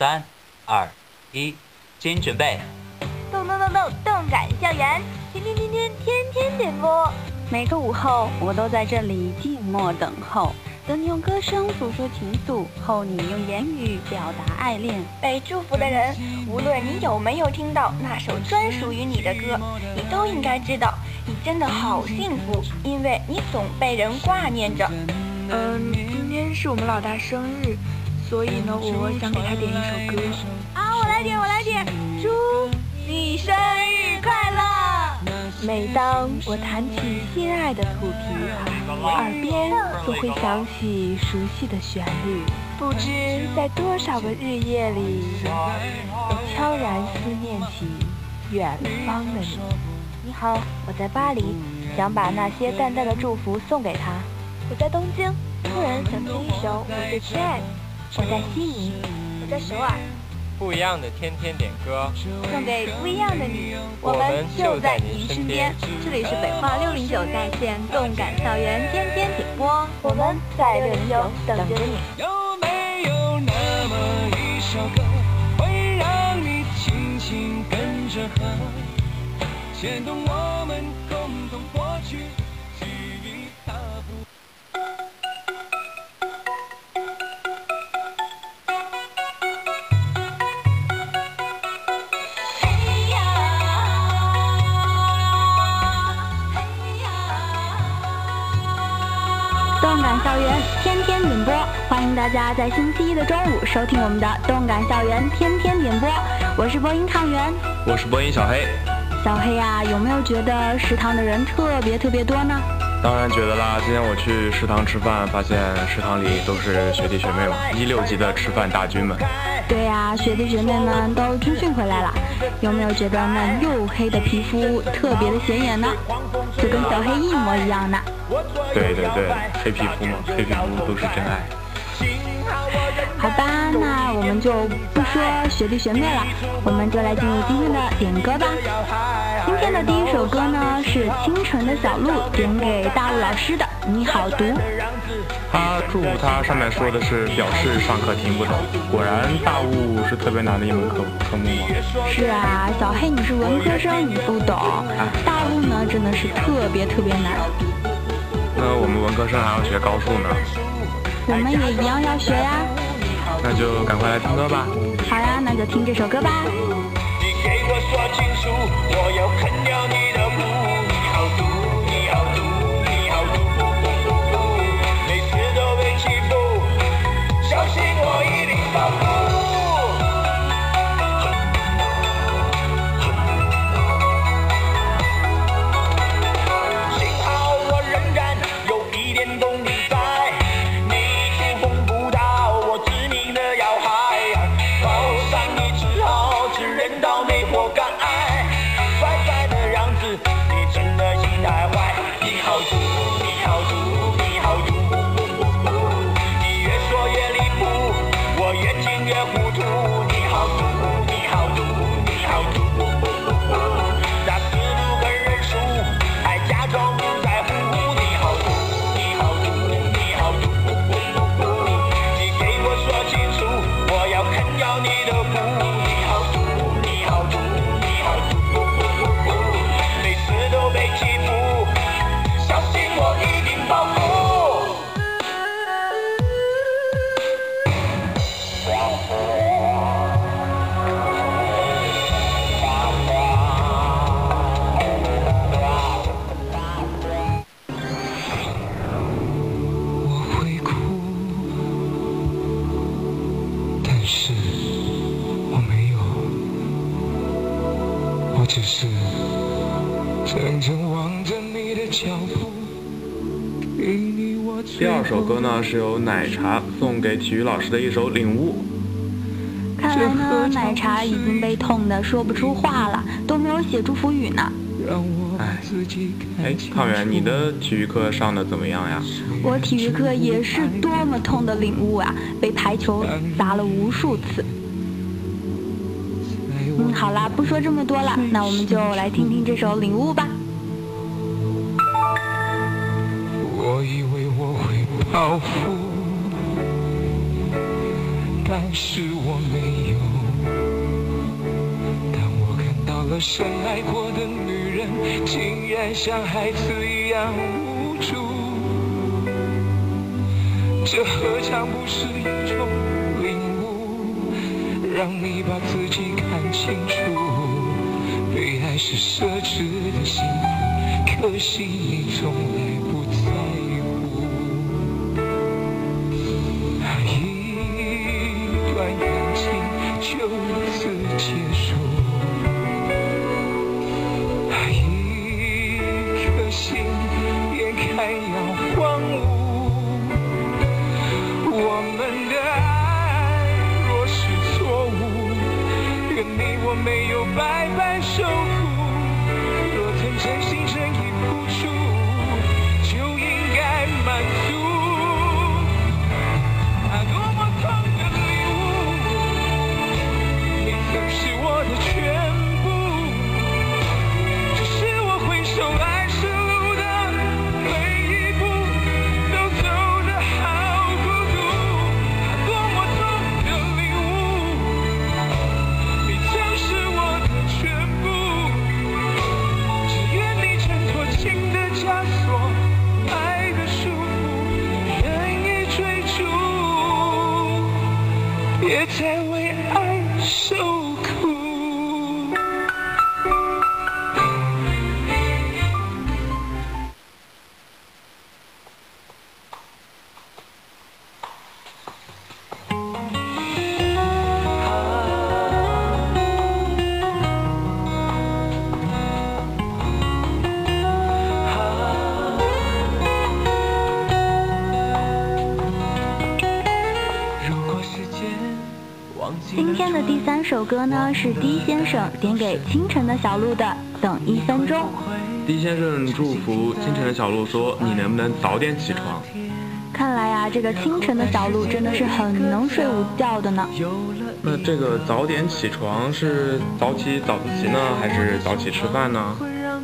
三、二、一，请准备。动动动动动感校园，天天天天天天点播。每个午后，我都在这里静默等候，等你用歌声诉说情愫，候你用言语表达爱恋。被祝福的人，无论你有没有听到那首专属于你的歌，你都应该知道，你真的好幸福，因为你总被人挂念着。嗯，今天是我们老大生日，所以呢，我想给他点一首歌。啊，我来点，我来点，祝你生日快乐！每当我弹起心爱的土琵琶，耳边就会响起熟悉的旋律。不知在多少个日夜里，我悄然思念起远方的你。你好，我在巴黎，想把那些淡淡的祝福送给他。我在东京，突然想听一首我最亲爱的。我在悉尼，我在首尔。不一样的天天点歌，送给不一样的你，我们就在您身边。这里是北化六零九在线动感校园天天点播，我们在六零九等着你。有没有那么一首歌，会让你轻轻跟着和，牵动我们共同过去？欢迎大家在星期一的中午收听我们的动感校园天天点播。我是播音抗原，我是播音小黑。小黑呀，有没有觉得食堂的人特别特别多呢？当然觉得啦！今天我去食堂吃饭，发现食堂里都是学弟学妹们，一六级的吃饭大军们。对呀，学弟学妹们都军训回来了，有没有觉得那黝黑的皮肤特别的显眼呢？就跟小黑一模一样呢。对对对，黑皮肤嘛，黑皮肤都是真爱。好吧，那我们就不说学弟学妹了，我们就来进入今天的点歌吧。今天的第一首歌呢是清晨的小鹿点给大陆老师的，你好读。他祝福他上面说的是表示上课听不懂，果然大雾是特别难的一门科科目吗？是啊，小黑你是文科生，你不懂。大雾呢真的是特别特别难。那我们文科生还要学高数呢。我们也一样要学呀。那就赶快来听歌吧。好呀，那就听这首歌吧。第二首歌呢，是由奶茶送给体育老师的一首《领悟》。看来呢，奶茶已经被痛得说不出话了，都没有写祝福语呢。哎，哎，康源，你的体育课上的怎么样呀？我体育课也是多么痛的领悟啊，被排球砸了无数次。嗯，好啦，不说这么多了，那我们就来听听这首《领悟》吧。保护但是我没有。当我看到了深爱过的女人竟然像孩子一样无助。这何尝不是一种领悟让你把自己看清楚？被爱是奢侈的幸福可惜你从来不我没有白白受别今天的第三首歌呢，是 D 先生点给清晨的小鹿的《等一分钟》。D 先生祝福清晨的小鹿说：“你能不能早点起床？”看来呀、这个清晨的小鹿真的是很能睡午觉的呢。那这个早点起床是早起早自习呢，还是早起吃饭呢？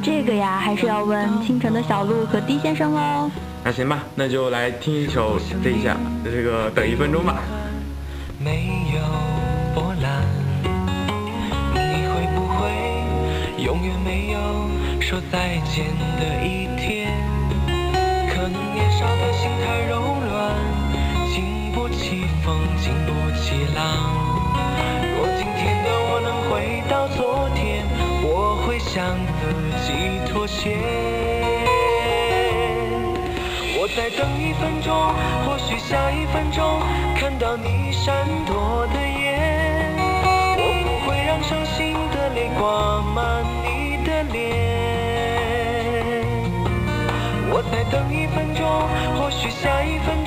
这个呀，还是要问清晨的小鹿和 D 先生喽。那行吧，那就来听一首这一下这个等一分钟吧。没有波澜，你会不会永远没有说再见的一天？可能年少的心太柔软，经不起风，经不起浪。若今天的我能回到昨天，我会向自己妥协。我再等一分钟，或许下一分钟看到你闪躲的，伤心的泪挂满你的脸。我再等一分钟，或许下一分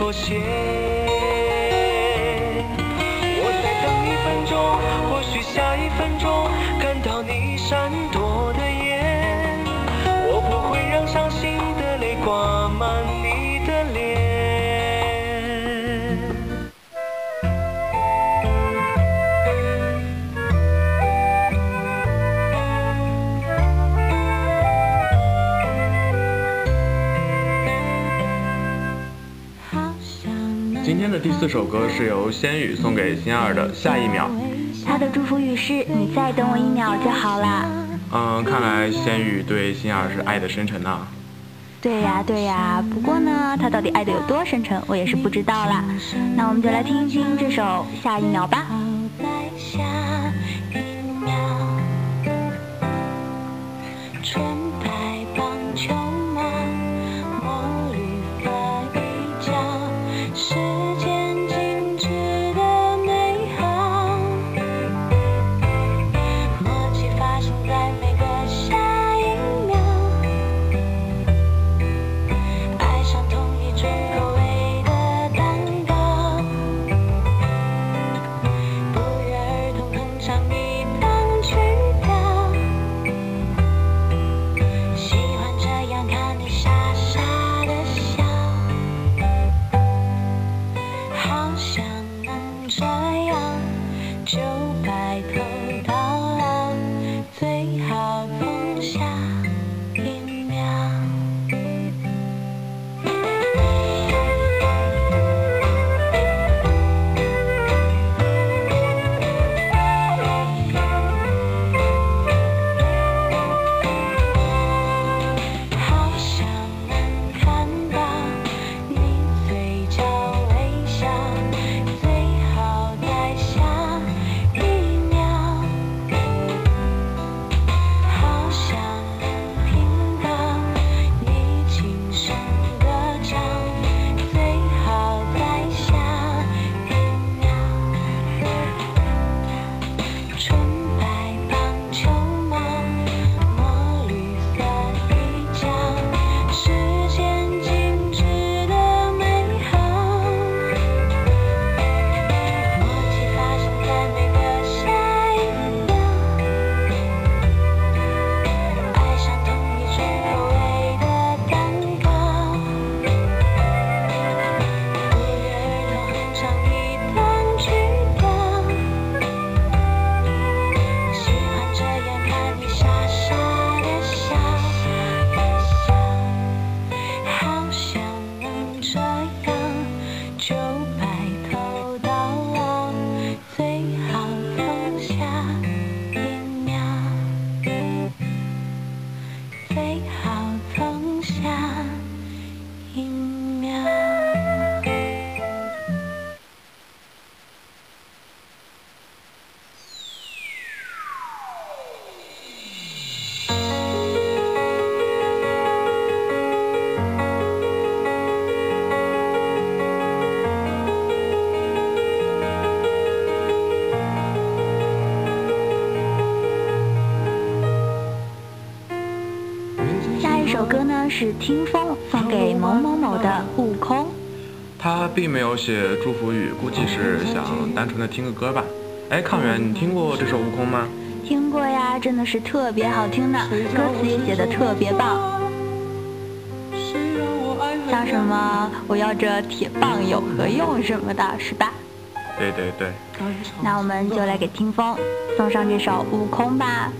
妥协。第四首歌是由仙羽送给心儿的《下一秒》。他的祝福语是：“你再等我一秒就好啦。嗯，看来仙羽对心儿是爱的深沉呐、”对呀，对呀。不过呢，他到底爱的有多深沉，我也是不知道啦。那我们就来听一听这首《下一秒》吧。Hey. hi. 他并没有写祝福语，估计是想单纯的听个歌吧。哎，康源，你听过这首《悟空》吗？听过呀，真的是特别好听的，歌词也写的特别棒。像什么我要这铁棒有何用什么的，是吧？对对对。那我们就来给听风送上这首《悟空》吧。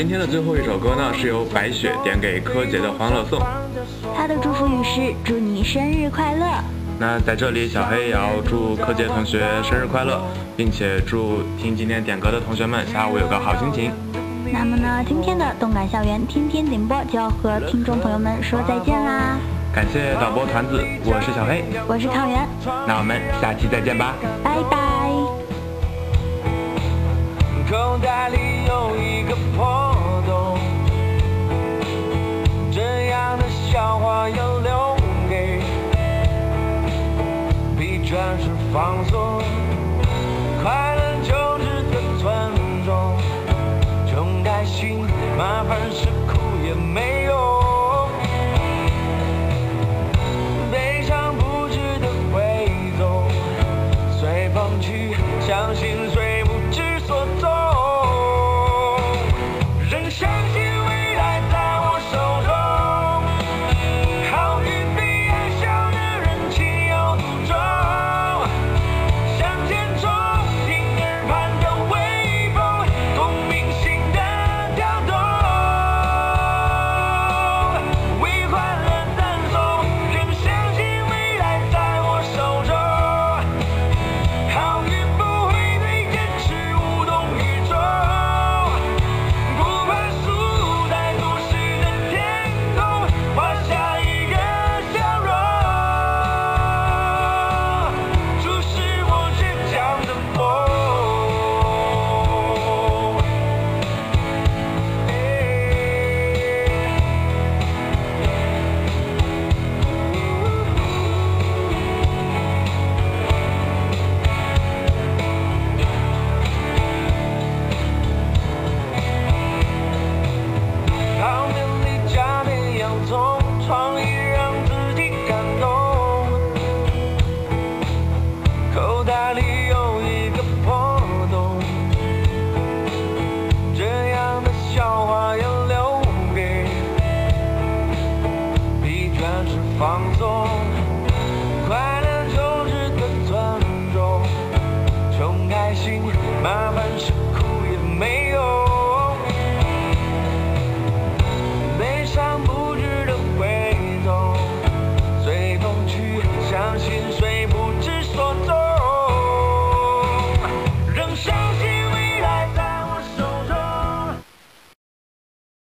今天的最后一首歌呢，是由白雪点给柯洁的《欢乐颂》。他的祝福语是“祝你生日快乐”。那在这里，小黑也要祝柯洁同学生日快乐，并且祝听今天点歌的同学们下午有个好心情。那么呢，今天的动感校园天天点播就要和听众朋友们说再见啦！感谢导播团子，我是小黑，我是汤圆，那我们下期再见吧，拜拜。口袋里